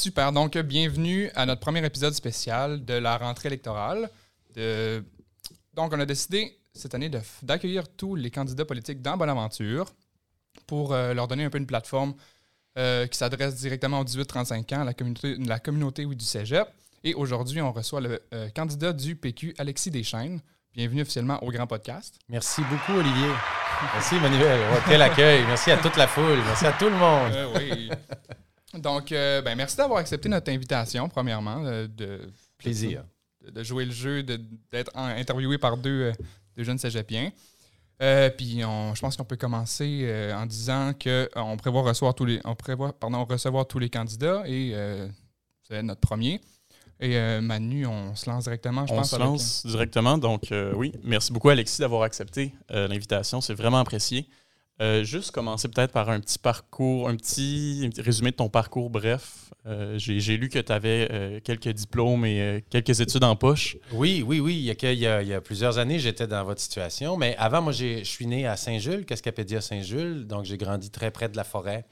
Super. Donc, bienvenue à notre premier épisode spécial de la rentrée électorale. De- Donc, on a décidé cette année de- d'accueillir tous les candidats politiques dans Bonaventure pour euh, leur donner un peu une plateforme euh, qui s'adresse directement aux 18-35 ans, la communauté, la communauté oui, du cégep. Et aujourd'hui, on reçoit le euh, candidat du PQ, Alexis Deschaines. Bienvenue officiellement au Grand Podcast. Merci beaucoup, Olivier. Merci. Ouais, quel accueil. Merci à toute la foule. Merci à tout le monde. Euh, oui. Donc, euh, ben, merci d'avoir accepté notre invitation, premièrement, euh, de, Plaisir. de- de jouer le jeu, d'être interviewé par deux, euh, deux jeunes cégepiens. Euh, puis, on- je pense qu'on peut commencer euh, en disant qu'on prévoit recevoir tous les, on prévoit, pardon, recevoir tous les candidats et euh, c'est notre premier. Et Manu, on se lance directement, je On pense. se avec- lance directement. Donc, oui, merci beaucoup, Alexis, d'avoir accepté l'invitation. C'est vraiment apprécié. Euh, juste commencer peut-être par un petit parcours, un petit, résumé de ton parcours bref. Euh, J'ai lu que tu avais quelques diplômes et euh, quelques études en poche. Oui, oui, oui. Il y a, plusieurs années, j'étais dans votre situation. Mais avant, moi, je suis né à Saint-Jules, Cascapédia Saint-Jules. Donc, j'ai grandi très près de la forêt.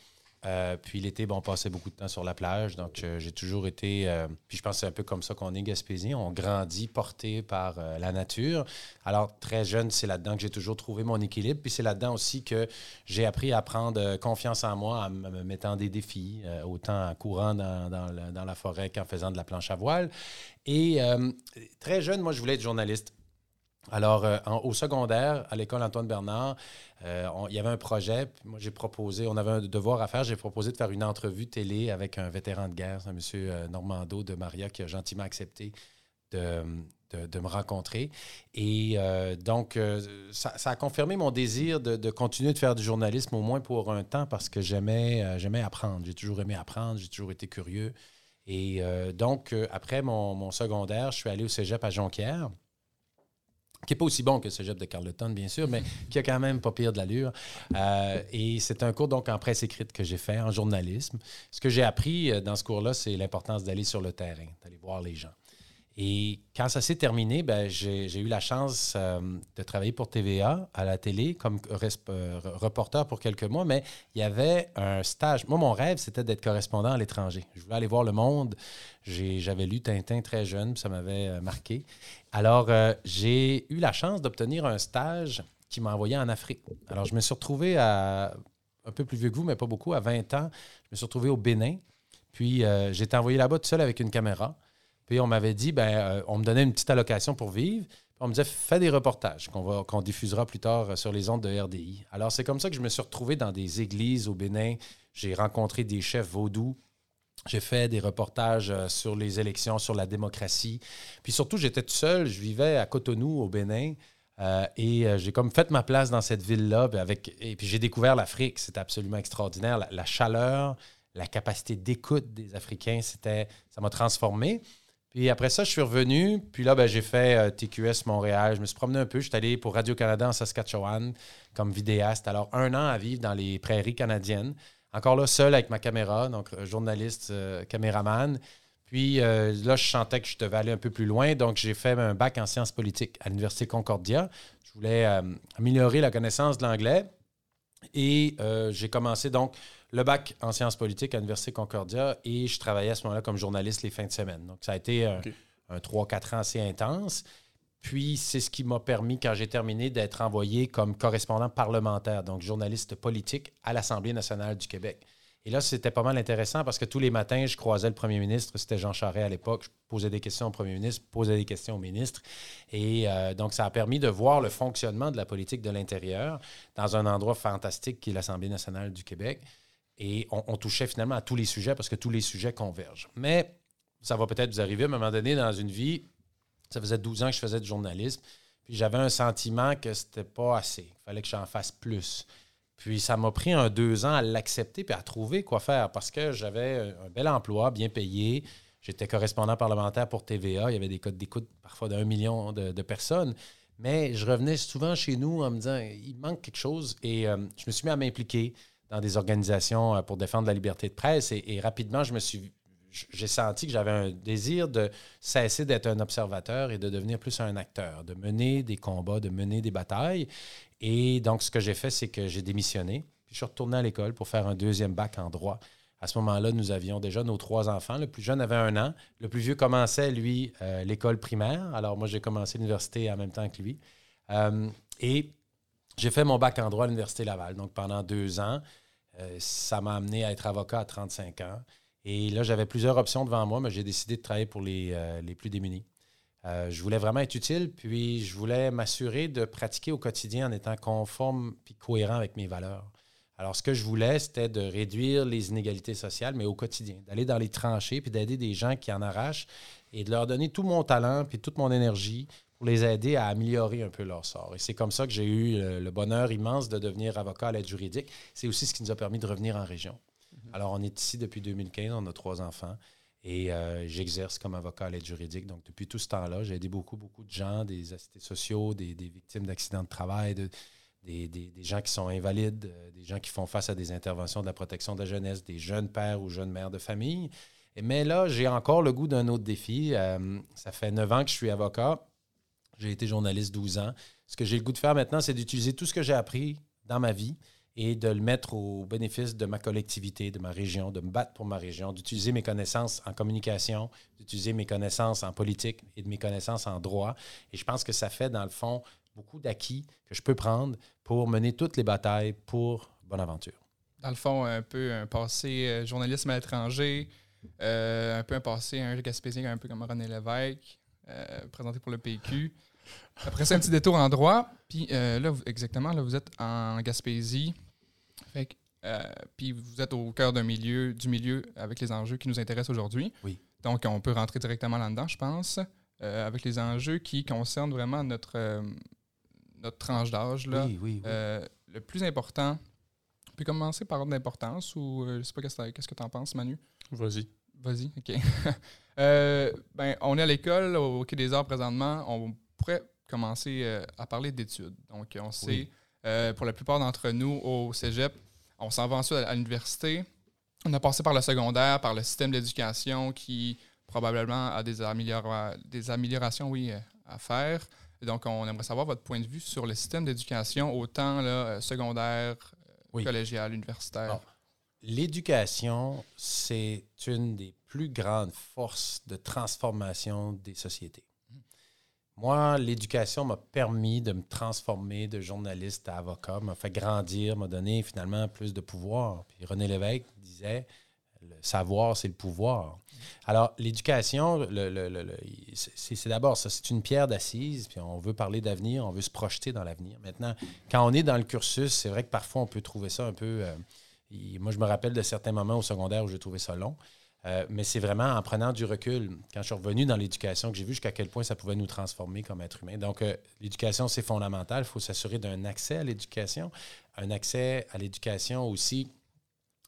Euh, puis l'été, bon, on passait beaucoup de temps sur la plage. Donc, euh, j'ai toujours été. euh, puis je pense que c'est un peu comme ça qu'on est Gaspésien. On grandit porté par la nature. Alors, très jeune, c'est là-dedans que j'ai toujours trouvé mon équilibre. Puis c'est là-dedans aussi que j'ai appris à prendre confiance en moi en me mettant des défis, autant en courant dans, la, forêt qu'en faisant de la planche à voile. Et très jeune, moi, je voulais être journaliste. Alors, euh, au secondaire, à l'école Antoine Bernard, euh, il y avait un projet. Moi, j'ai proposé, on avait un devoir à faire. J'ai proposé de faire une entrevue télé avec un vétéran de guerre, un monsieur euh, Normando de Maria qui a gentiment accepté de, me rencontrer. Et donc, ça, a confirmé mon désir de, continuer de faire du journalisme, au moins pour un temps, parce que j'aimais j'aimais apprendre. J'ai toujours aimé apprendre, j'ai toujours été curieux. Et donc, après mon, mon secondaire, je suis allé au cégep à Jonquière qui n'est pas aussi bon que le cégep de Carleton, bien sûr, mais qui a quand même pas pire de l'allure. Euh, et c'est un cours donc en presse écrite que j'ai fait, en journalisme. Ce que j'ai appris euh, dans ce cours-là, c'est l'importance d'aller sur le terrain, d'aller voir les gens. Et quand ça s'est terminé, ben, j'ai eu la chance euh, de travailler pour TVA à la télé comme res- euh, reporter pour quelques mois, mais il y avait un stage. Moi, mon rêve, c'était d'être correspondant à l'étranger. Je voulais aller voir le monde. J'avais lu Tintin très jeune, puis ça m'avait euh, marqué. Alors, euh, j'ai eu la chance d'obtenir un stage qui m'a envoyé en Afrique. Alors, je me suis retrouvé un peu plus vieux que vous, mais pas beaucoup, à 20 ans. Je me suis retrouvé au Bénin. Puis, euh, j'ai été envoyé là-bas tout seul avec une caméra. Puis, on m'avait dit, ben, euh, on me donnait une petite allocation pour vivre. On me disait, fais des reportages qu'on diffusera plus tard euh, sur les ondes de RDI. Alors, c'est comme ça que je me suis retrouvé dans des églises au Bénin. J'ai rencontré des chefs vaudous. J'ai fait des reportages euh, sur les élections, sur la démocratie. Puis surtout, j'étais tout seul. Je vivais à Cotonou, au Bénin. Et j'ai comme fait ma place dans cette ville-là. Avec, et puis j'ai découvert l'Afrique. C'était absolument extraordinaire. La, la chaleur, la capacité d'écoute des Africains, c'était, ça m'a transformé. Puis après ça, je suis revenu. Puis là, ben, j'ai fait euh, TQS Montréal. Je me suis promené un peu. Je suis allé pour Radio-Canada en Saskatchewan comme vidéaste. Alors, un an à vivre dans les prairies canadiennes. Encore là, seul avec ma caméra, donc euh, journaliste, euh, caméraman. Puis là, je sentais que je devais aller un peu plus loin. Donc, j'ai fait un bac en sciences politiques à l'Université Concordia. Je voulais améliorer la connaissance de l'anglais. Et j'ai commencé donc le bac en sciences politiques à l'Université Concordia et je travaillais à ce moment-là comme journaliste les fins de semaine. Donc, ça a été un, OK. un 3-4 ans assez intense. Puis, c'est ce qui m'a permis, quand j'ai terminé, d'être envoyé comme correspondant parlementaire, donc journaliste politique à l'Assemblée nationale du Québec. Et là, c'était pas mal intéressant parce que tous les matins, je croisais le premier ministre, c'était Jean Charest à l'époque, je posais des questions au premier ministre, posais des questions au ministre. Et euh, donc, ça a permis de voir le fonctionnement de la politique de l'intérieur dans un endroit fantastique qui est l'Assemblée nationale du Québec. Et on, touchait finalement à tous les sujets parce que tous les sujets convergent. Mais ça va peut-être vous arriver à un moment donné dans une vie. Ça faisait 12 ans que je faisais du journalisme. Puis j'avais un sentiment que c'était pas assez. Il fallait que j'en fasse plus. Puis ça m'a pris un deux ans à l'accepter puis à trouver quoi faire parce que j'avais un bel emploi, bien payé. J'étais correspondant parlementaire pour TVA. Il y avait des codes d'écoute parfois d'un million de, de personnes. Mais je revenais souvent chez nous en me disant il manque quelque chose. Et euh, je me suis mis à m'impliquer dans des organisations euh, pour défendre la liberté de presse. Et, rapidement, je me suis j'ai senti que j'avais un désir de cesser d'être un observateur et de devenir plus un acteur, de mener des combats, de mener des batailles. Et donc, ce que j'ai fait, c'est que j'ai démissionné. Puis je suis retourné à l'école pour faire un deuxième bac en droit À ce moment-là, nous avions déjà nos trois enfants. Le plus jeune avait un an. Le plus vieux commençait, lui, euh, l'école primaire. Alors, moi, j'ai commencé l'université en même temps que lui. Euh, et j'ai fait mon bac en droit à l'Université Laval. Donc, pendant deux ans, euh, ça m'a amené à être avocat à 35 ans. Et là, j'avais plusieurs options devant moi, mais j'ai décidé de travailler pour les, les plus démunis. je voulais vraiment être utile, puis je voulais m'assurer de pratiquer au quotidien en étant conforme puis cohérent avec mes valeurs. Alors, ce que je voulais, c'était de réduire les inégalités sociales, mais au quotidien, d'aller dans les tranchées, puis d'aider des gens qui en arrachent et de leur donner tout mon talent, puis toute mon énergie pour les aider à améliorer un peu leur sort. Et c'est comme ça que j'ai eu le bonheur immense de devenir avocat à l'aide juridique. C'est aussi ce qui nous a permis de revenir en région. Mhm. Alors, on est ici depuis 2015, on a trois enfants. Et euh, j'exerce comme avocat à l'aide juridique. Donc, depuis tout ce temps-là, j'ai aidé beaucoup, beaucoup de gens, des assistés sociaux, des, des victimes d'accidents de travail, de, des, gens qui sont invalides, euh, des gens qui font face à des interventions de la protection de la jeunesse, des jeunes pères ou jeunes mères de famille. mais là, j'ai encore le goût d'un autre défi. Euh, ça fait neuf ans que je suis avocat. J'ai été journaliste 12 ans. Ce que j'ai le goût de faire maintenant, c'est d'utiliser tout ce que j'ai appris dans ma vie et de le mettre au bénéfice de ma collectivité, de ma région, de me battre pour ma région, d'utiliser mes connaissances en communication, d'utiliser mes connaissances en politique et de mes connaissances en droit. Et je pense que ça fait, dans le fond, beaucoup d'acquis que je peux prendre pour mener toutes les batailles pour Bonaventure. Dans le fond, un peu un passé euh, journalisme à l'étranger, euh, un peu un passé un Gaspésien un peu comme René Lévesque, euh, présenté pour le PQ. Après ça, un petit détour en droit. Puis là, exactement, là, vous êtes en Gaspésie. Fait puis vous êtes au cœur d'un milieu, du milieu avec les enjeux qui nous intéressent aujourd'hui. Oui. Donc, on peut rentrer directement là-dedans, je pense, avec les enjeux qui concernent vraiment notre, notre tranche d'âge. là. Oui, oui, euh, le plus important, on peut commencer par ordre d'importance ou euh, je sais pas qu'est-ce que tu en penses, Manu? Vas-y. Vas-y, OK. Euh, ben, on est à l'école, au Quai des Arts présentement. On pourrait commencer à parler d'études. Donc, on sait, pour la plupart d'entre nous, au cégep, on s'en va ensuite à, l'université. On a passé par le secondaire, par le système d'éducation qui probablement a des, des améliorations oui, à faire donc, on aimerait savoir votre point de vue sur le système d'éducation, autant là, euh, secondaire, euh, collégial, universitaire. L'éducation, c'est une des plus grandes forces de transformation des sociétés. Moi, l'éducation m'a permis de me transformer de journaliste à avocat, m'a fait grandir, m'a donné finalement plus de pouvoir. Puis René Lévesque disait, le savoir, c'est le pouvoir. Alors, l'éducation, c'est d'abord ça, c'est une pierre d'assise, puis on veut parler d'avenir, on veut se projeter dans l'avenir. Maintenant, quand on est dans le cursus, c'est vrai que parfois on peut trouver ça un peu. Euh, moi, je me rappelle de certains moments au secondaire où j'ai trouvé ça long. Euh, mais c'est vraiment en prenant du recul, quand je suis revenu dans l'éducation, que j'ai vu jusqu'à quel point ça pouvait nous transformer comme être humain. Donc, euh, l'éducation, c'est fondamental. Il faut s'assurer d'un accès à l'éducation, un accès à l'éducation aussi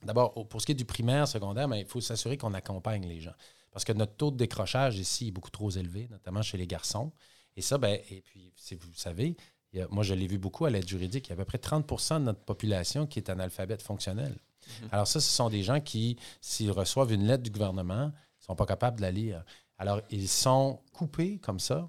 D'abord, pour ce qui est du primaire, secondaire, mais il faut s'assurer qu'on accompagne les gens. Parce que notre taux de décrochage ici est beaucoup trop élevé, notamment chez les garçons. Et ça, ben, et puis, si vous savez, moi, je l'ai vu beaucoup à l'aide juridique. Il y a à peu près 30% de notre population qui est analphabète fonctionnel. Mhm. Alors, ça, ce sont des gens qui, s'ils reçoivent une lettre du gouvernement, ne sont pas capables de la lire. Alors, ils sont coupés comme ça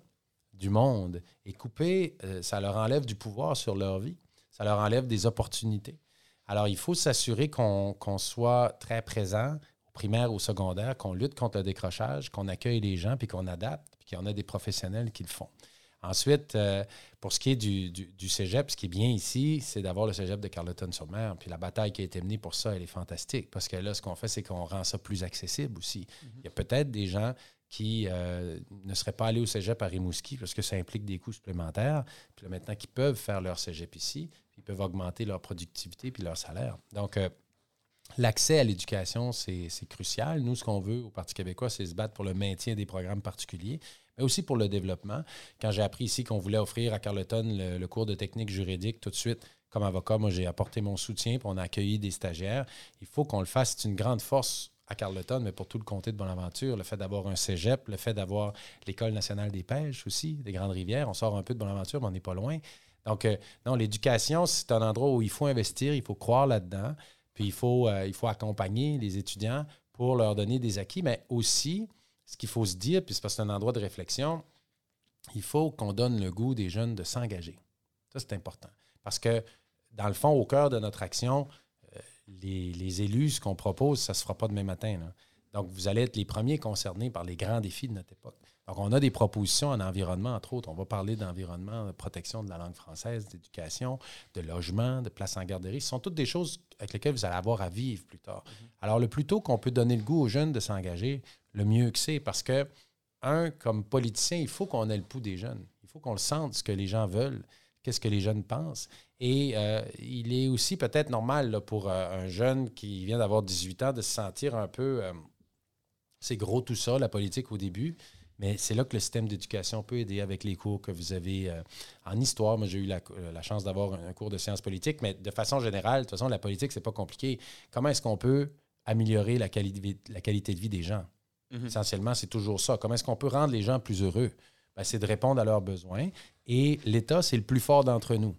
du monde. Et coupés, euh, ça leur enlève du pouvoir sur leur vie. Ça leur enlève des opportunités. Alors, il faut s'assurer qu'on soit très présent au primaire au secondaire, qu'on lutte contre le décrochage, qu'on accueille les gens, puis qu'on adapte, puis qu'il y en a des professionnels qui le font. Ensuite, euh, pour ce qui est du, du, cégep, ce qui est bien ici, c'est d'avoir le cégep de Carleton-sur-Mer. Puis la bataille qui a été menée pour ça, elle est fantastique. Parce que là, ce qu'on fait, c'est qu'on rend ça plus accessible aussi. Mm-hmm. Il y a peut-être des gens qui euh, ne seraient pas allés au cégep à Rimouski parce que ça implique des coûts supplémentaires. Puis là, maintenant, qui peuvent faire leur cégep ici, ils peuvent augmenter leur productivité puis leur salaire. Donc, euh, l'accès à l'éducation, c'est crucial. Nous, ce qu'on veut au Parti québécois, c'est se battre pour le maintien des programmes particuliers, mais aussi pour le développement. Quand j'ai appris ici qu'on voulait offrir à Carleton le, cours de technique juridique, tout de suite, comme avocat, moi, j'ai apporté mon soutien, puis on a accueilli des stagiaires. Il faut qu'on le fasse. C'est une grande force à Carleton, mais pour tout le comté de Bonaventure, le fait d'avoir un cégep, le fait d'avoir l'École nationale des pêches aussi, des Grandes Rivières. On sort un peu de Bonaventure, mais on n'est pas loin. Donc, euh, non, l'éducation, c'est un endroit où il faut investir, il faut croire là-dedans, puis il faut, euh, il faut accompagner les étudiants pour leur donner des acquis, mais aussi, ce qu'il faut se dire, puis c'est parce que c'est un endroit de réflexion, il faut qu'on donne le goût des jeunes de s'engager. Ça, c'est important. Parce que, dans le fond, au cœur de notre action, euh, les, élus, ce qu'on propose, ça ne se fera pas demain matin. Donc, vous allez être les premiers concernés par les grands défis de notre époque. On a des propositions en environnement, entre autres. On va parler d'environnement, de protection de la langue française, d'éducation, de logement, de place en garderie. Ce sont toutes des choses avec lesquelles vous allez avoir à vivre plus tard. Alors, le plus tôt qu'on peut donner le goût aux jeunes de s'engager, le mieux que c'est. Parce que, un, comme politicien, il faut qu'on ait le pouls des jeunes. Il faut qu'on le sente, ce que les gens veulent, qu'est-ce que les jeunes pensent. Et euh, il est aussi peut-être normal là, pour euh, un jeune qui vient d'avoir 18 ans de se sentir un peu... euh, c'est gros tout ça, la politique au début. Mais c'est là que le système d'éducation peut aider avec les cours que vous avez euh, en histoire. Moi, j'ai eu la, euh, la chance d'avoir un, un cours de sciences politiques, mais de façon générale, de toute façon, la politique, c'est pas compliqué. Comment est-ce qu'on peut améliorer la, quali- la qualité de vie des gens? Mhm. Essentiellement, c'est toujours ça. Comment est-ce qu'on peut rendre les gens plus heureux? Ben, c'est de répondre à leurs besoins. Et l'État, c'est le plus fort d'entre nous.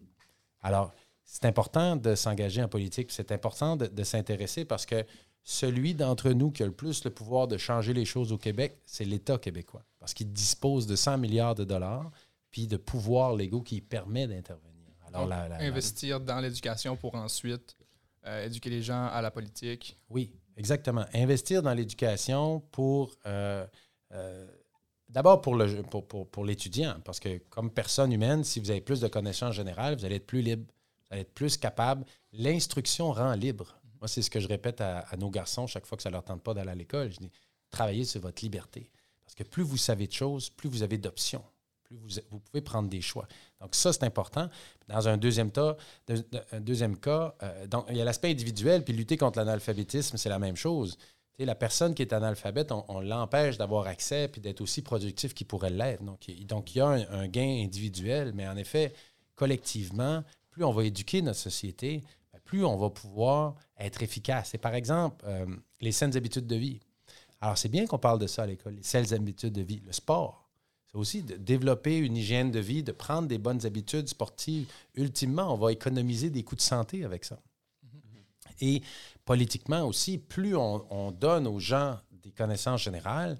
Alors, c'est important de s'engager en politique, c'est important de, de s'intéresser parce que celui d'entre nous qui a le plus le pouvoir de changer les choses au Québec, c'est l'État québécois. Parce qu'il dispose de 100 milliards de dollars, puis de pouvoirs légaux qui permet d'intervenir. Alors, Donc, la- la- la- Investir dans l'éducation pour ensuite euh, éduquer les gens à la politique. Oui, exactement. Investir dans l'éducation pour. euh, euh, D'abord pour le pour, pour, pour l'étudiant, parce que comme personne humaine, si vous avez plus de connaissances générales, vous allez être plus libre, vous allez être plus capable. L'instruction rend libre. Moi, c'est ce que je répète à, nos garçons chaque fois que ça leur tente pas d'aller à l'école. Je dis travaillez sur votre liberté. Parce que plus vous savez de choses, plus vous avez d'options. Plus vous, pouvez prendre des choix. Donc, ça, c'est important. Dans un deuxième, tas, un deuxième cas, euh, donc, il y a l'aspect individuel, puis lutter contre l'analphabétisme, c'est la même chose. La personne qui est analphabète, on, l'empêche d'avoir accès puis d'être aussi productif qu'il pourrait l'être. Donc, il- donc, il y a un, un gain individuel, mais en effet, collectivement, plus on va éduquer notre société, plus on va pouvoir être efficace. Et par exemple, euh, les saines habitudes de vie. Alors, c'est bien qu'on parle de ça à l'école, les saines habitudes de vie. Le sport, c'est aussi de développer une hygiène de vie, de prendre des bonnes habitudes sportives. Ultimement, on va économiser des coûts de santé avec ça. Et politiquement aussi, plus on, on donne aux gens des connaissances générales,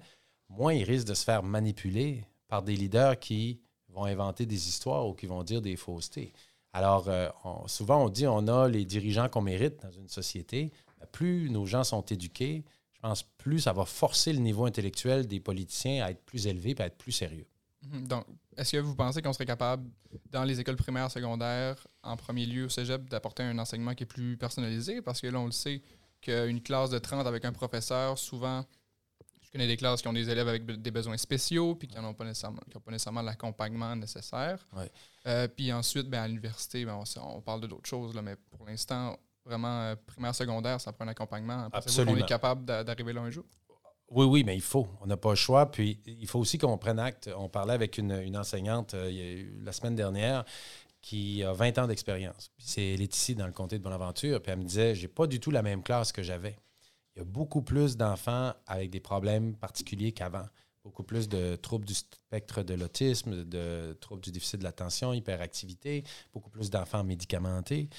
moins ils risquent de se faire manipuler par des leaders qui vont inventer des histoires ou qui vont dire des faussetés. Alors, euh, souvent, on dit on a les dirigeants qu'on mérite dans une société. Plus nos gens sont éduqués, je pense, plus ça va forcer le niveau intellectuel des politiciens à être plus élevé et à être plus sérieux. Mhm. Donc, est-ce que vous pensez qu'on serait capable, dans les écoles primaires, secondaires, en premier lieu au cégep, d'apporter un enseignement qui est plus personnalisé? Parce que là, on le sait qu'une classe de 30 avec un professeur, souvent, connais des classes qui ont des élèves avec des besoins spéciaux, puis qui n'ont pas nécessairement, qui ont pas nécessairement l'accompagnement nécessaire. Ouais. Euh, puis ensuite, ben, à l'université, ben, on, on parle de d'autres choses, là, mais pour l'instant, vraiment, euh, primaire, secondaire, ça prend un accompagnement. Absolument. est capable d'a- d'arriver là un jour? Oui, oui, mais il faut. On n'a pas le choix. Puis il faut aussi qu'on prenne acte. On parlait avec une, une enseignante euh, la semaine dernière qui a 20 ans d'expérience. Puis c'est, elle est ici dans le comté de Bonaventure. Puis elle me disait j'ai pas du tout la même classe que j'avais. Il y a beaucoup plus d'enfants avec des problèmes particuliers qu'avant. Beaucoup plus de troubles du spectre de l'autisme, de troubles du déficit de l'attention, hyperactivité, beaucoup plus d'enfants médicamentés.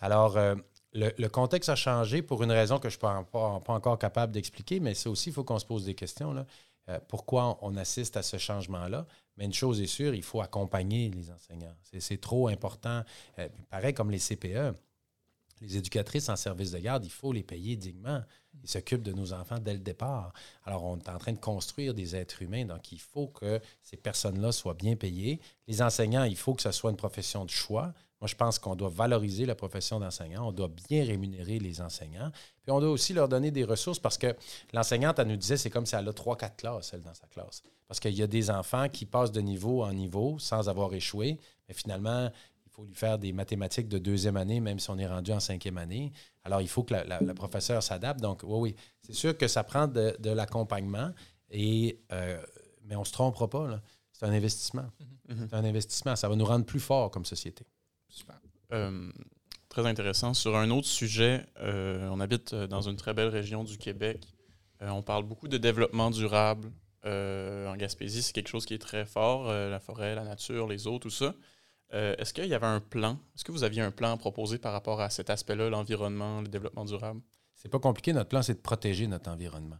Alors, euh, le, contexte a changé pour une raison que je ne suis pas, encore capable d'expliquer, mais ça aussi, il faut qu'on se pose des questions. Là. Euh, pourquoi on assiste à ce changement-là? Mais une chose est sûre, il faut accompagner les enseignants. C'est, c'est trop important. Euh, pareil comme les CPE. Les éducatrices en service de garde, il faut les payer dignement. Ils s'occupent de nos enfants dès le départ. Alors, on est en train de construire des êtres humains, donc il faut que ces personnes-là soient bien payées. Les enseignants, il faut que ce soit une profession de choix. Moi, je pense qu'on doit valoriser la profession d'enseignant. On doit bien rémunérer les enseignants. Puis on doit aussi leur donner des ressources parce que l'enseignante, elle nous disait, c'est comme si elle a trois, quatre classes, elle, dans sa classe. Parce qu'il y a des enfants qui passent de niveau en niveau sans avoir échoué. Mais finalement, faut lui faire des mathématiques de deuxième année, même si on est rendu en cinquième année. Alors, il faut que la, la- la professeure s'adapte. Donc, oui, oui, c'est sûr que ça prend de, de l'accompagnement, et, euh, mais on ne se trompera pas. là. C'est un investissement. Mhm. C'est un investissement. Ça va nous rendre plus forts comme société. Super. Euh, très intéressant. Sur un autre sujet, euh, on habite dans une très belle région du Québec. Euh, on parle beaucoup de développement durable. En Gaspésie, c'est quelque chose qui est très fort. la forêt, la nature, les eaux, tout ça. Euh, Est-ce qu'il y avait un plan? Est-ce que vous aviez un plan proposé par rapport à cet aspect-là, l'environnement, le développement durable? C'est pas compliqué. Notre plan, c'est de protéger notre environnement.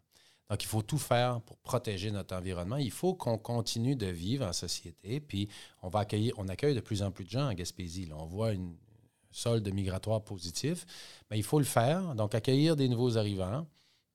Donc, il faut tout faire pour protéger notre environnement. Il faut qu'on continue de vivre en société. Puis, on va accueillir, on accueille de plus en plus de gens en Gaspésie. On voit une- un solde migratoire positif, mais il faut le faire. Donc, accueillir des nouveaux arrivants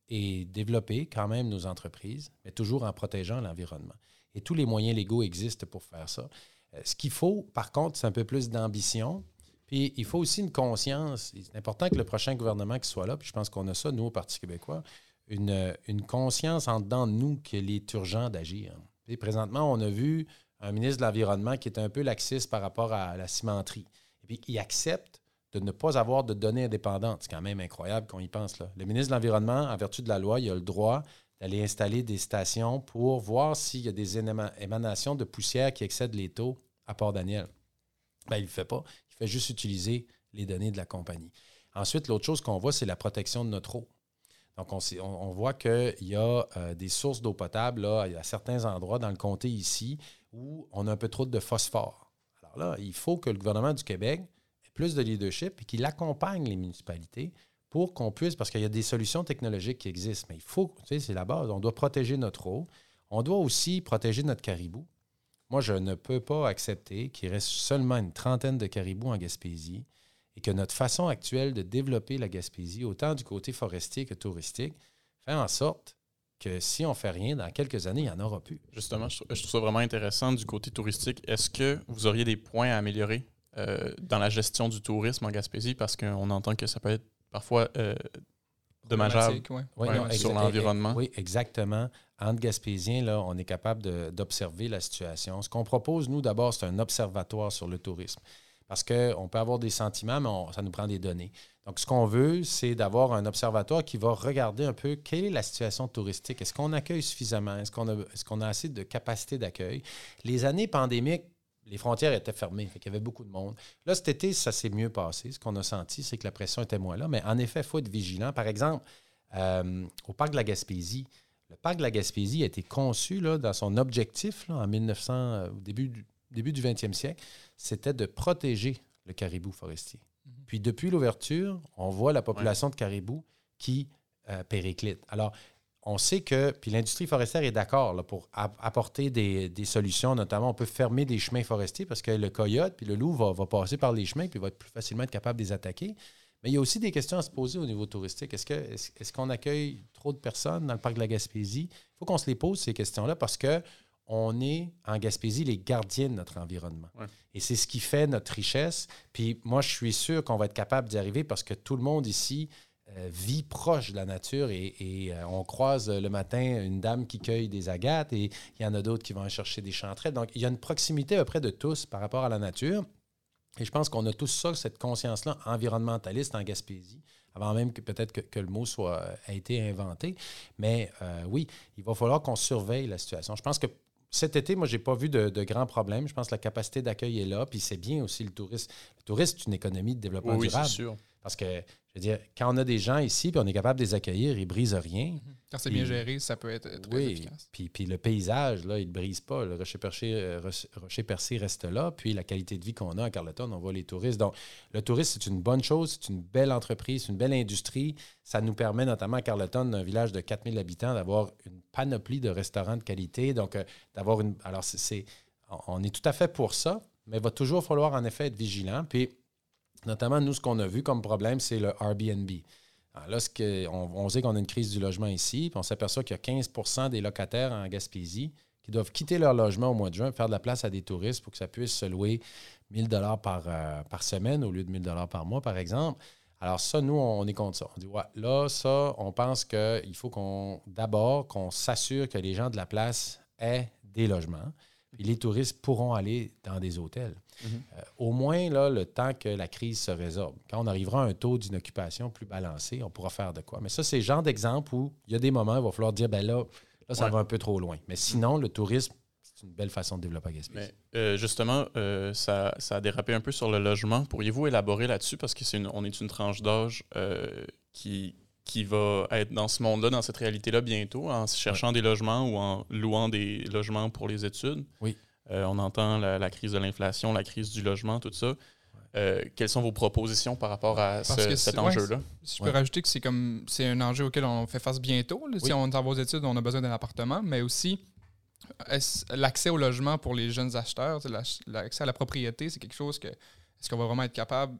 et développer quand même nos entreprises, mais toujours en protégeant l'environnement. Et tous les moyens légaux existent pour faire ça. Euh, ce qu'il faut, par contre, c'est un peu plus d'ambition. Puis il faut aussi une conscience. C'est important que le prochain gouvernement qui soit là, puis je pense qu'on a ça, nous, au Parti québécois, une, une conscience en dedans de nous qu'il est urgent d'agir. Et présentement, on a vu un ministre de l'Environnement qui est un peu laxiste par rapport à la cimenterie. Et puis, il accepte de ne pas avoir de données indépendantes. C'est quand même incroyable qu'on y pense. Là. Le ministre de l'Environnement, en vertu de la loi, il a le droit d'aller installer des stations pour voir s'il y a des émanations de poussière qui excèdent les taux à Port-Daniel. Ben, il ne le fait pas. Il fait juste utiliser les données de la compagnie. Ensuite, l'autre chose qu'on voit, c'est la protection de notre eau. Donc, on, voit qu'il y a euh, des sources d'eau potable là, à certains endroits dans le comté ici où on a un peu trop de phosphore. Alors là, il faut que le gouvernement du Québec ait plus de leadership et qu'il accompagne les municipalités pour qu'on puisse, parce qu'il y a des solutions technologiques qui existent, mais il faut, tu sais, c'est la base, on doit protéger notre eau. On doit aussi protéger notre caribou. Moi, je ne peux pas accepter qu'il reste seulement une trentaine de caribous en Gaspésie et que notre façon actuelle de développer la Gaspésie, autant du côté forestier que touristique, fait en sorte que si on ne fait rien, dans quelques années, il n'y en aura plus. Justement, je trouve, ça vraiment intéressant du côté touristique. Est-ce que vous auriez des points à améliorer euh, dans la gestion du tourisme en Gaspésie? Parce qu'on entend que ça peut être parfois euh, dommageable sur l'environnement. Oui, exactement. Entre Gaspésiens, là, on est capable d'observer la situation. Ce qu'on propose, nous, d'abord, c'est un observatoire sur le tourisme. Parce qu'on peut avoir des sentiments, mais ça nous prend des données. Donc, ce qu'on veut, c'est d'avoir un observatoire qui va regarder un peu quelle est la situation touristique. Est-ce qu'on accueille suffisamment? Est-ce qu'on a, est qu'on a assez de capacité d'accueil? Les années pandémiques, les frontières étaient fermées, fait qu'il y avait beaucoup de monde. Là, cet été, ça s'est mieux passé. Ce qu'on a senti, c'est que la pression était moins là. Mais en effet, il faut être vigilant. Par exemple, euh, au parc de la Gaspésie, le parc de la Gaspésie a été conçu là, dans son objectif en 1900, euh, au début du, début du 20e siècle, c'était de protéger le caribou forestier. Mhm. Puis depuis l'ouverture, on voit la population de caribou qui euh, périclite. Alors, on sait que, puis l'industrie forestière est d'accord pour apporter des, solutions, notamment on peut fermer des chemins forestiers parce que le coyote puis le loup va, passer par les chemins puis va être plus facilement être capable de les attaquer. Mais il y a aussi des questions à se poser au niveau touristique. Est-ce, que, est-ce, qu'on accueille trop de personnes dans le parc de la Gaspésie? Il faut qu'on se les pose, ces questions-là, parce que on est en Gaspésie les gardiens de notre environnement. Et c'est ce qui fait notre richesse. Puis moi, je suis sûr qu'on va être capable d'y arriver parce que tout le monde ici vit proche de la nature et, euh, on croise le matin une dame qui cueille des agates et il y en a d'autres qui vont chercher des chanterelles. Donc, il y a une proximité auprès de tous par rapport à la nature. Et je pense qu'on a tous ça, cette conscience-là environnementaliste en Gaspésie, avant même que peut-être que, le mot soit, a été inventé. Mais euh, oui, il va falloir qu'on surveille la situation. Je pense que cet été, moi, je n'ai pas vu de, grands problèmes. Je pense que la capacité d'accueil est là. Puis c'est bien aussi le tourisme. Le tourisme, c'est une économie de développement oui, durable. Oui, sûr. Parce que, je veux dire, quand on a des gens ici, puis on est capable de les accueillir, ils ne brisent rien. Quand c'est bien géré, ça peut être très oui, efficace. Puis, puis le paysage, là, il ne brise pas. Le rocher percé, euh, rocher percé reste là. Puis la qualité de vie qu'on a à Carleton, on voit les touristes. Donc, le tourisme, c'est une bonne chose. C'est une belle entreprise, c'est une belle industrie. Ça nous permet, notamment à Carleton, un village de 4000 habitants, d'avoir une panoplie de restaurants de qualité. Donc, euh, d'avoir une. Alors, c'est, on est tout à fait pour ça, mais il va toujours falloir, en effet, être vigilant. Puis, Notamment, nous, ce qu'on a vu comme problème, c'est le Airbnb. là, ce on, sait qu'on a une crise du logement ici, puis on s'aperçoit qu'il y a 15% des locataires en Gaspésie qui doivent quitter leur logement au mois de juin, faire de la place à des touristes pour que ça puisse se louer 1000 dollars par, euh, par semaine au lieu de 1000 dollars par mois, par exemple. Alors ça, nous, on est contre ça. On dit, ouais, là, ça, on pense qu'il faut qu'on, d'abord, qu'on s'assure que les gens de la place aient des logements. Puis les touristes pourront aller dans des hôtels. Mhm. Euh, au moins, là, le temps que la crise se résorbe. Quand on arrivera à un taux d'inoccupation plus balancé, on pourra faire de quoi. Mais ça, c'est le genre d'exemple où il y a des moments où il va falloir dire, ben là, là ça va un peu trop loin. Mais sinon, le tourisme, c'est une belle façon de développer Gaspésie. Euh, justement, euh, ça, ça, a dérapé un peu sur le logement. Pourriez-vous élaborer là-dessus? Parce qu'on est, est une tranche d'âge qui, qui va être dans ce monde-là, dans cette réalité-là bientôt, en cherchant des logements ou en louant des logements pour les études. Oui. Euh, on entend la, crise de l'inflation, la crise du logement, tout ça. Euh, quelles sont vos propositions par rapport à cet enjeu-là? si je peux rajouter que c'est comme c'est un enjeu auquel on fait face bientôt. Si on s'en va aux études, on a besoin d'un appartement, mais aussi l'accès au logement pour les jeunes acheteurs, l'accès à la propriété, c'est quelque chose que est-ce qu'on va vraiment être capable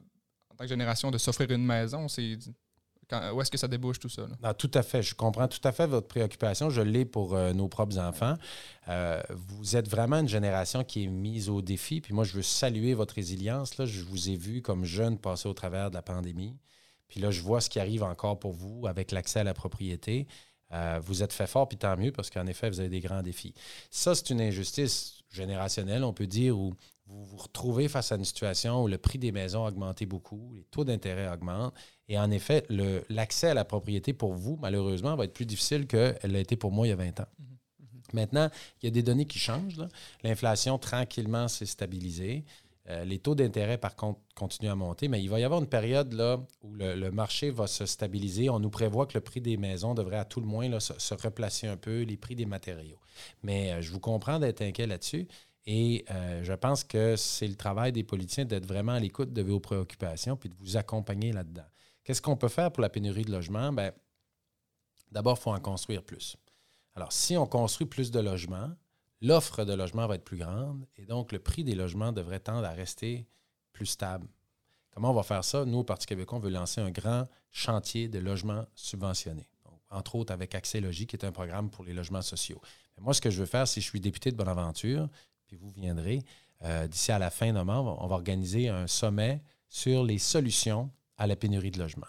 tant que génération de s'offrir une maison? C'est où est-ce que ça débouche tout ça? là? Ah, tout à fait. Je comprends tout à fait votre préoccupation. Je l'ai pour euh, nos propres enfants. Euh, vous êtes vraiment une génération qui est mise au défi. Puis moi, je veux saluer votre résilience. Là. Je vous ai vu comme jeune passer au travers de la pandémie. Puis là, je vois ce qui arrive encore pour vous avec l'accès à la propriété. Euh, vous êtes fait fort, puis tant mieux, parce qu'en effet, vous avez des grands défis. Ça, c'est une injustice générationnelle, on peut dire, où vous vous retrouvez face à une situation où le prix des maisons a augmenté beaucoup, les taux d'intérêt augmentent, et en effet, l'accès à la propriété pour vous, malheureusement, va être plus difficile qu'elle l'a été pour moi il y a 20 ans. Maintenant, il y a des données qui changent. L'inflation, tranquillement, s'est stabilisée. Euh, les taux d'intérêt, par contre, continuent à monter, mais il va y avoir une période là, où le, le marché va se stabiliser. On nous prévoit que le prix des maisons devrait à tout le moins là, se, se replacer un peu, les prix des matériaux. Mais euh, je vous comprends d'être inquiet là-dessus. Et euh, je pense que c'est le travail des politiciens d'être vraiment à l'écoute de vos préoccupations puis de vous accompagner là-dedans. Qu'est-ce qu'on peut faire pour la pénurie de logements? Ben, D'abord, il faut en construire plus. Alors, si on construit plus de logements, l'offre de logements va être plus grande et donc le prix des logements devrait tendre à rester plus stable. Comment on va faire ça? Nous, au Parti québécois, on veut lancer un grand chantier de logements subventionnés. Entre autres avec Accès Logis, qui est un programme pour les logements sociaux. Mais moi, ce que je veux faire, si je suis député de Bonaventure, puis vous viendrez, euh, d'ici à la fin novembre, on va organiser un sommet sur les solutions à la pénurie de logements.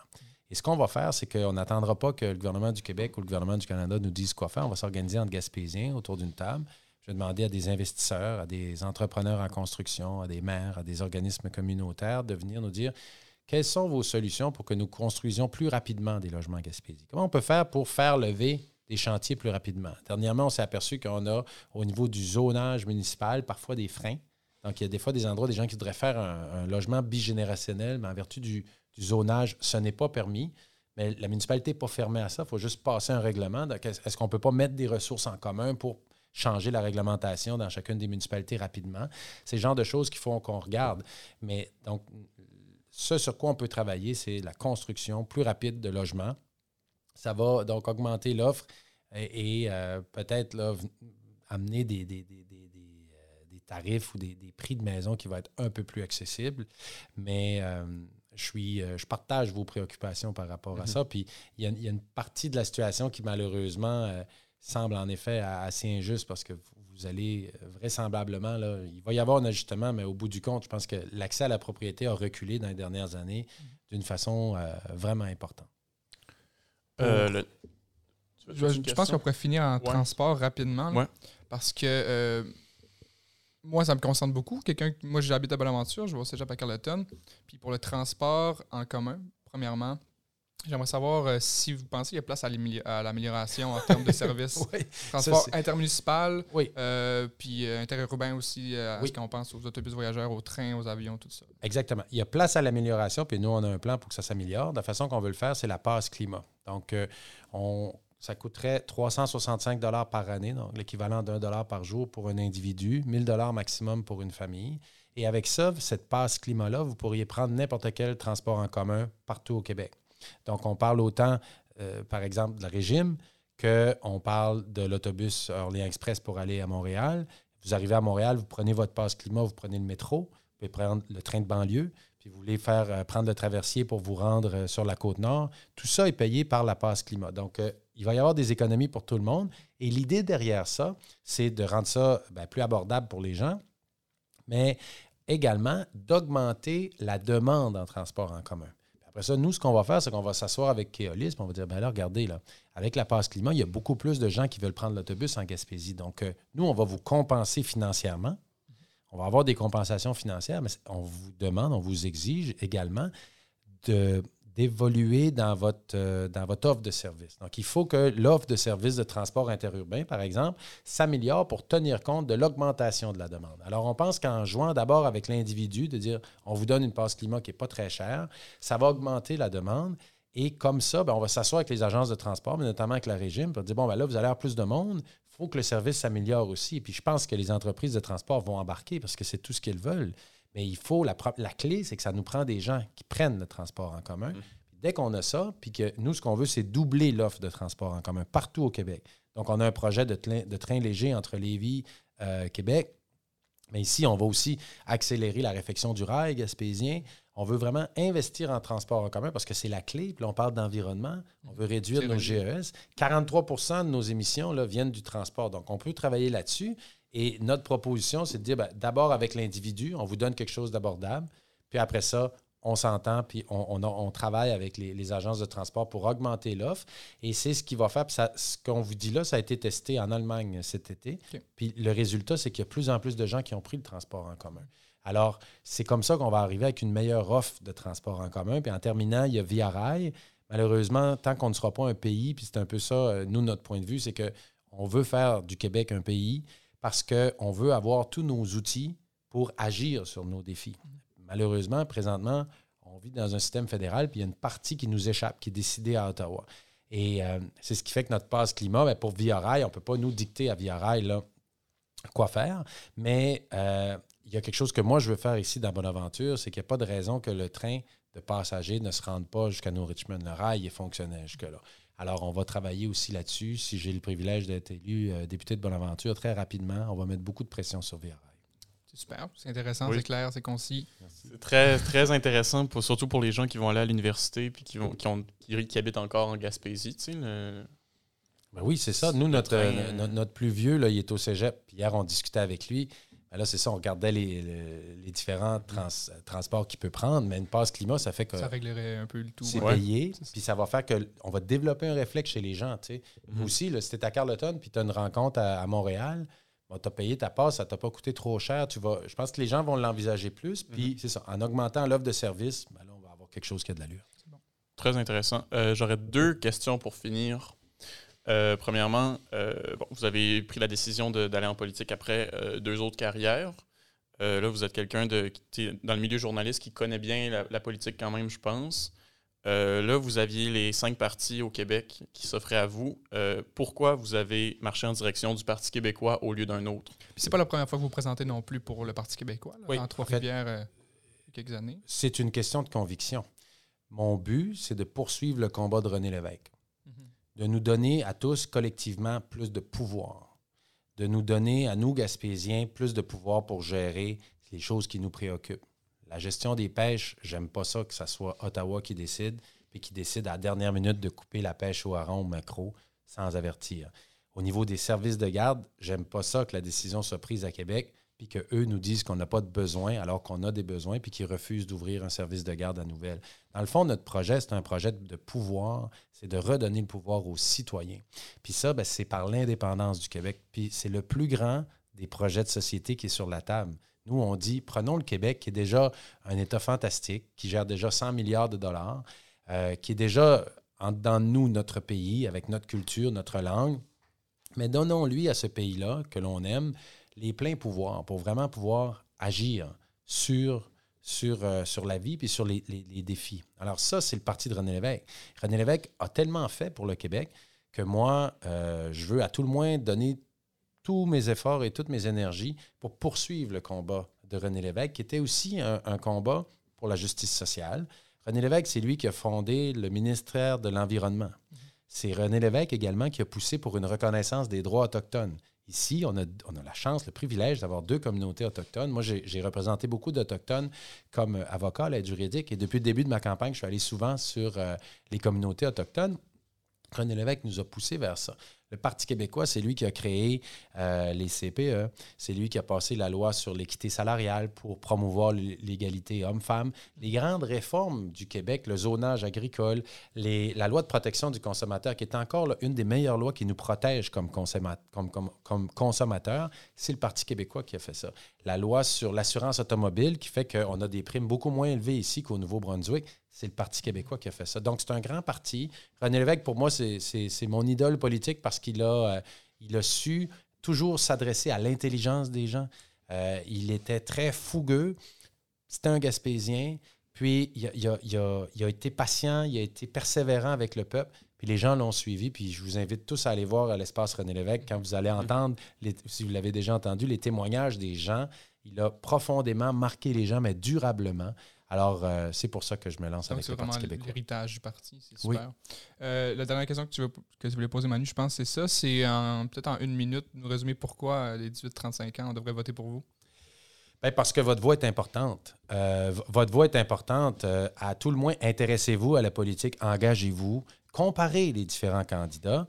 Et ce qu'on va faire, c'est qu'on n'attendra pas que le gouvernement du Québec ou le gouvernement du Canada nous dise quoi faire. On va s'organiser entre Gaspésiens autour d'une table. Je vais demander à des investisseurs, à des entrepreneurs en construction, à des maires, à des organismes communautaires de venir nous dire quelles sont vos solutions pour que nous construisions plus rapidement des logements en Gaspésie. Comment on peut faire pour faire lever des chantiers plus rapidement? Dernièrement, on s'est aperçu qu'on a, au niveau du zonage municipal, parfois des freins. Donc, il y a des fois des endroits, des gens qui voudraient faire un, logement bigénérationnel, mais en vertu du, zonage, ce n'est pas permis. Mais la municipalité n'est pas fermée à ça. Il faut juste passer un règlement. Donc, est-ce qu'on ne peut pas mettre des ressources en commun pour changer la réglementation dans chacune des municipalités rapidement? C'est le genre de choses qu'il faut qu'on regarde. Mais donc, ce sur quoi on peut travailler, c'est la construction plus rapide de logements. Ça va donc augmenter l'offre et, et, euh, peut-être amener des, des- des- des- des, des tarifs ou des, des prix de maison qui vont être un peu plus accessibles. Mais euh, je, suis, euh, je partage vos préoccupations par rapport à ça. Puis il y, a, il y a une partie de la situation qui, malheureusement, euh, semble en effet assez injuste parce que vous, vous allez vraisemblablement, là, il va y avoir un ajustement, mais au bout du compte, je pense que l'accès à la propriété a reculé dans les dernières années d'une façon vraiment importante. Euh, le- veux- Je, pense qu'on pourrait finir en Ouais. transport rapidement. là, Ouais. Parce que euh, moi, ça me concerne beaucoup. Quelqu'un, moi, j'habite à Bonaventure, je vais au cégep à Carleton. Puis pour le transport en commun, premièrement, j'aimerais savoir euh, si vous pensez qu'il y a place à l'amélio- à l'amélioration en termes de services. Oui. Transport intermunicipal, Oui. euh, puis euh, interurbain aussi, euh, à Oui. ce qu'on pense aux autobus voyageurs, aux trains, aux avions, tout ça. Exactement. Il y a place à l'amélioration, puis nous, on a un plan pour que ça s'améliore. La façon qu'on veut le faire, c'est la passe climat. Donc, euh, on, ça coûterait 365 par année, donc l'équivalent d'un dollar par jour pour un individu, 1000 maximum pour une famille. Et avec ça, cette passe climat-là, vous pourriez prendre n'importe quel transport en commun partout au Québec. Donc, on parle autant, euh, par exemple, de la régime qu'on parle de l'autobus Orléans Express pour aller à Montréal. Vous arrivez à Montréal, vous prenez votre passe climat, vous prenez le métro, vous pouvez prendre le train de banlieue, puis vous voulez faire euh, prendre le traversier pour vous rendre euh, sur la côte nord. Tout ça est payé par la passe climat. Donc, euh, il va y avoir des économies pour tout le monde. Et l'idée derrière ça, c'est de rendre ça ben, plus abordable pour les gens, mais également d'augmenter la demande en transport en commun. Après ça, nous, ce qu'on va faire, c'est qu'on va s'asseoir avec Keolis, on va dire, ben là, regardez, là, avec la passe climat, il y a beaucoup plus de gens qui veulent prendre l'autobus en Gaspésie. Donc, nous, on va vous compenser financièrement. On va avoir des compensations financières, mais on vous demande, on vous exige également d'évoluer dans votre, euh, dans votre offre de service. Donc, il faut que l'offre de service de transport interurbain, par exemple, s'améliore pour tenir compte de l'augmentation de la demande. Alors, on pense qu'en jouant d'abord avec l'individu, de dire on vous donne une passe climat qui n'est pas très chère, ça va augmenter la demande. Et comme ça, ben, on va s'asseoir avec les agences de transport, mais notamment avec la régime, pour dire bon, ben là, vous allez avoir plus de monde, faut que le service s'améliore aussi. Et puis, je pense que les entreprises de transport vont embarquer parce que c'est tout ce qu'ils veulent. Mais il faut, la, la clé, c'est que ça nous prend des gens qui prennent le transport en commun. Puis Dès qu'on a ça, puis que nous, ce qu'on veut, c'est doubler l'offre de transport en commun partout au Québec. Donc, on a un projet de, train- de train léger entre Lévis, euh, Québec, Mais ici, on va aussi accélérer la réfection du rail gaspésien. On veut vraiment investir en transport en commun parce que c'est la clé. Puis là, on parle d'environnement. On veut réduire nos. GES. 43% de nos émissions là, viennent du transport. Donc, on peut travailler là-dessus. Et notre proposition, c'est de dire ben, d'abord avec l'individu, on vous donne quelque chose d'abordable. Puis après ça, on s'entend, puis on, on a- on travaille avec les, les agences de transport pour augmenter l'offre. Et c'est ce qui va faire. Ça- ce qu'on vous dit là, ça a été testé en Allemagne cet été. Puis le résultat, c'est qu'il y a de plus en plus de gens qui ont pris le transport en commun. Alors, c'est comme ça qu'on va arriver avec une meilleure offre de transport en commun. Puis en terminant, il y a Via Rail. Malheureusement, tant qu'on ne sera pas un pays, puis c'est un peu ça, euh, nous, notre point de vue, c'est qu'on veut faire du Québec un pays parce qu'on veut avoir tous nos outils pour agir sur nos défis. Malheureusement, présentement, on vit dans un système fédéral, puis il y a une partie qui nous échappe, qui est décidée à Ottawa. Et euh, c'est ce qui fait que notre passe climat, ben, pour Via Rail, on ne peut pas nous dicter à Via Rail là, quoi faire, mais euh, il y a quelque chose que moi je veux faire ici dans Bonaventure, c'est qu'il n'y a pas de raison que le train de passagers ne se rende pas jusqu'à New Richmond. Le rail est fonctionnel jusque-là. Alors, on va travailler aussi là-dessus. Si j'ai le privilège d'être élu euh, député de Bonaventure, très rapidement, on va mettre beaucoup de pression sur Via Rail. C'est super, c'est intéressant, Oui. c'est clair, c'est concis. C'est très, très intéressant, pour, surtout pour les gens qui vont aller à l'université puis qui, vont, qui, ont, qui, qui habitent encore en Gaspésie. Tu sais, le- Ben oui, c'est ça. Nous, Le notre, train, euh, euh, notre, notre plus vieux, là, il est au cégep. Puis hier, on discutait avec lui. Ben là, c'est ça, on regardait les, les- différents trans- euh, transports qu'il peut prendre. Mais une passe climat, ça fait que Ça réglerait un peu le tout. c'est ouais. payé. Puis ça va faire que on va développer un réflexe chez les gens. tu sais. Mhm. Aussi, là, si tu es à Carleton puis tu as une rencontre à, à Montréal, tu as payé ta passe, ça t'a pas coûté trop cher. Tu vas, je pense que les gens vont l'envisager plus. Mhm. Puis c'est ça, en augmentant l'offre de service, ben là, on va avoir quelque chose qui a de l'allure. Très intéressant. Euh, J'aurais deux questions pour finir. Euh, premièrement, euh, bon, vous avez pris la décision d'aller en politique après euh, deux autres carrières. Euh, là, vous êtes quelqu'un de qui- dans le milieu journaliste qui connaît bien la, la politique quand même, je pense. Euh, là, vous aviez les cinq partis au Québec qui s'offraient à vous. Euh, pourquoi vous avez marché en direction du Parti québécois au lieu d'un autre? Puis c'est pas la première fois que vous vous présentez non plus pour le Parti québécois, là, Oui, en Trois-Rivières, euh, il y a quelques années. C'est une question de conviction. Mon but, c'est de poursuivre le combat de René Lévesque. Mhm. de nous donner à tous collectivement plus de pouvoir, de nous donner à nous, Gaspésiens, plus de pouvoir pour gérer les choses qui nous préoccupent. La gestion des pêches, j'aime pas ça que ce soit Ottawa qui décide, puis qui décide à la dernière minute de couper la pêche au hareng ou au maquereau sans avertir. Au niveau des services de garde, j'aime pas ça que la décision soit prise à Québec, puis qu'eux nous disent qu'on n'a pas de besoin alors qu'on a des besoins, puis qu'ils refusent d'ouvrir un service de garde à Nouvelle. Dans le fond, notre projet, c'est un projet de pouvoir, c'est de redonner le pouvoir aux citoyens. Puis ça, ben, c'est par l'indépendance du Québec. Puis c'est le plus grand des projets de société qui est sur la table. Nous, on dit, prenons le Québec, qui est déjà un État fantastique, qui gère déjà 100 milliards de dollars, euh, qui est déjà de nous, notre pays, avec notre culture, notre langue. Mais donnons-lui à ce pays-là, que l'on aime, les pleins pouvoirs pour vraiment pouvoir agir sur, euh, la vie puis sur les défis. Alors ça, c'est le parti de René Lévesque. René Lévesque a tellement fait pour le Québec que moi, euh, je veux à tout le moins donner tous mes efforts et toutes mes énergies pour poursuivre le combat de René Lévesque, qui était aussi un, combat pour la justice sociale. René Lévesque, c'est lui qui a fondé le ministère de l'Environnement. C'est René Lévesque également qui a poussé pour une reconnaissance des droits autochtones. Ici, on a, on a la chance, le privilège d'avoir deux communautés autochtones. Moi, j'ai représenté beaucoup d'Autochtones comme avocat à l'aide juridique et depuis le début de ma campagne, je suis allé souvent sur euh, les communautés autochtones. René Lévesque nous a poussé vers ça. Le Parti québécois, c'est lui qui a créé euh, les CPE. C'est lui qui a passé la loi sur l'équité salariale pour promouvoir l'égalité homme-femme. Les grandes réformes du Québec, le zonage agricole, la loi de protection du consommateur, qui est encore une des meilleures lois qui nous protège comme, consomma- comme, comme, comme consommateurs, c'est le Parti québécois qui a fait ça. La loi sur l'assurance automobile, qui fait qu'on a des primes beaucoup moins élevées ici qu'au Nouveau-Brunswick, c'est le Parti québécois qui a fait ça. Donc, c'est un grand parti. René Lévesque, pour moi, c'est mon idole politique parce qu'il a, euh, a su toujours s'adresser à l'intelligence des gens. Euh, il était très fougueux. C'était un Gaspésien. Puis, il a, il a- il a- été patient, il a été persévérant avec le peuple. Puis, les gens l'ont suivi. Puis, je vous invite tous à aller voir à l'espace René Lévesque quand vous allez entendre, si vous l'avez déjà entendu, les témoignages des gens. Il a profondément marqué les gens, mais durablement. Alors, euh, c'est pour ça que je me lance Donc, avec le Parti québécois. l'héritage du parti. C'est Oui. Euh, la dernière question que tu, veux- que tu voulais poser, Manu, je pense c'est ça. C'est peut-être en une minute, nous résumer pourquoi euh, les 18-35 ans, on devrait voter pour vous. Ben, parce que votre voix est importante. Euh, votre voix est importante. À tout le moins, intéressez-vous à la politique, engagez-vous, comparez les différents candidats.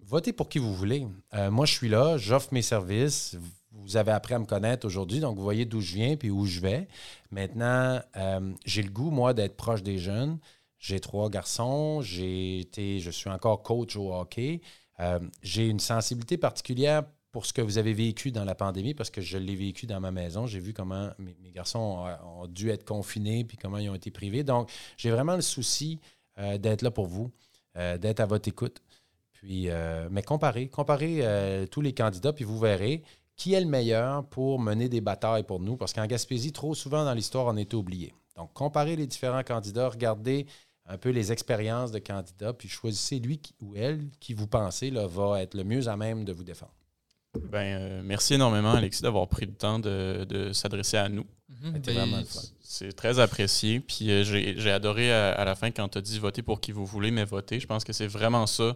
Votez pour qui vous voulez. Euh, moi, je suis là, j'offre mes services. Vous avez appris à me connaître aujourd'hui, donc vous voyez d'où je viens puis où je vais. Maintenant, euh, j'ai le goût, moi, d'être proche des jeunes. J'ai trois garçons, j'ai été, je suis encore coach au hockey. Euh, j'ai une sensibilité particulière pour ce que vous avez vécu dans la pandémie parce que je l'ai vécu dans ma maison. J'ai vu comment mes, garçons ont, dû être confinés puis comment ils ont été privés. Donc, j'ai vraiment le souci euh, d'être là pour vous, d'être à votre écoute. Puis, mais comparez, comparez tous les candidats, puis vous verrez qui est le meilleur pour mener des batailles pour nous? Parce qu'en Gaspésie, trop souvent dans l'histoire, on a été oublié. Donc, comparez les différents candidats, regardez un peu les expériences de candidats, puis choisissez lui qui- ou elle qui vous pensez là, va être le mieux à même de vous défendre. Ben, euh, merci énormément, Alexis, d'avoir pris le temps de, de s'adresser à nous. Mhm. C'était Ben, vraiment le fun. C'est très apprécié. Puis euh, j'ai j'ai adoré à, à la fin quand tu as dit voter pour qui vous voulez, mais voter. Je pense que c'est vraiment ça.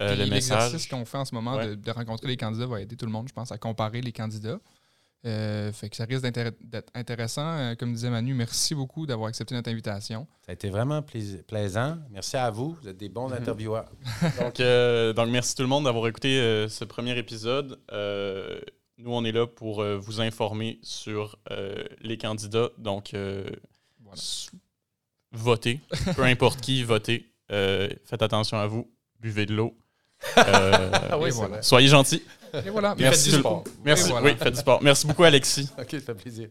Euh, le L'exercice message. qu'on fait en ce moment Ouais. de, de rencontrer les candidats va aider tout le monde, je pense, à comparer les candidats. Euh, fait que ça risque d'être intéressant. Euh, comme disait Manu, merci beaucoup d'avoir accepté notre invitation. Ça a été vraiment plais- plaisant. Merci à vous. Vous êtes des bons Mhm. intervieweurs. Donc, euh, donc, merci tout le monde d'avoir écouté euh, ce premier épisode. Euh, nous, on est là pour euh, vous informer sur euh, les candidats. Donc, euh, Voilà. votez. Peu importe qui, votez. Euh, faites attention à vous. Buvez de l'eau. Euh, Ah oui, voilà. soyez gentils. Et voilà. Puis faites du sport. Merci. Voilà. Oui, faites du sport. Merci beaucoup, Alexis. OK, ça fait plaisir.